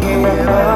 give it up.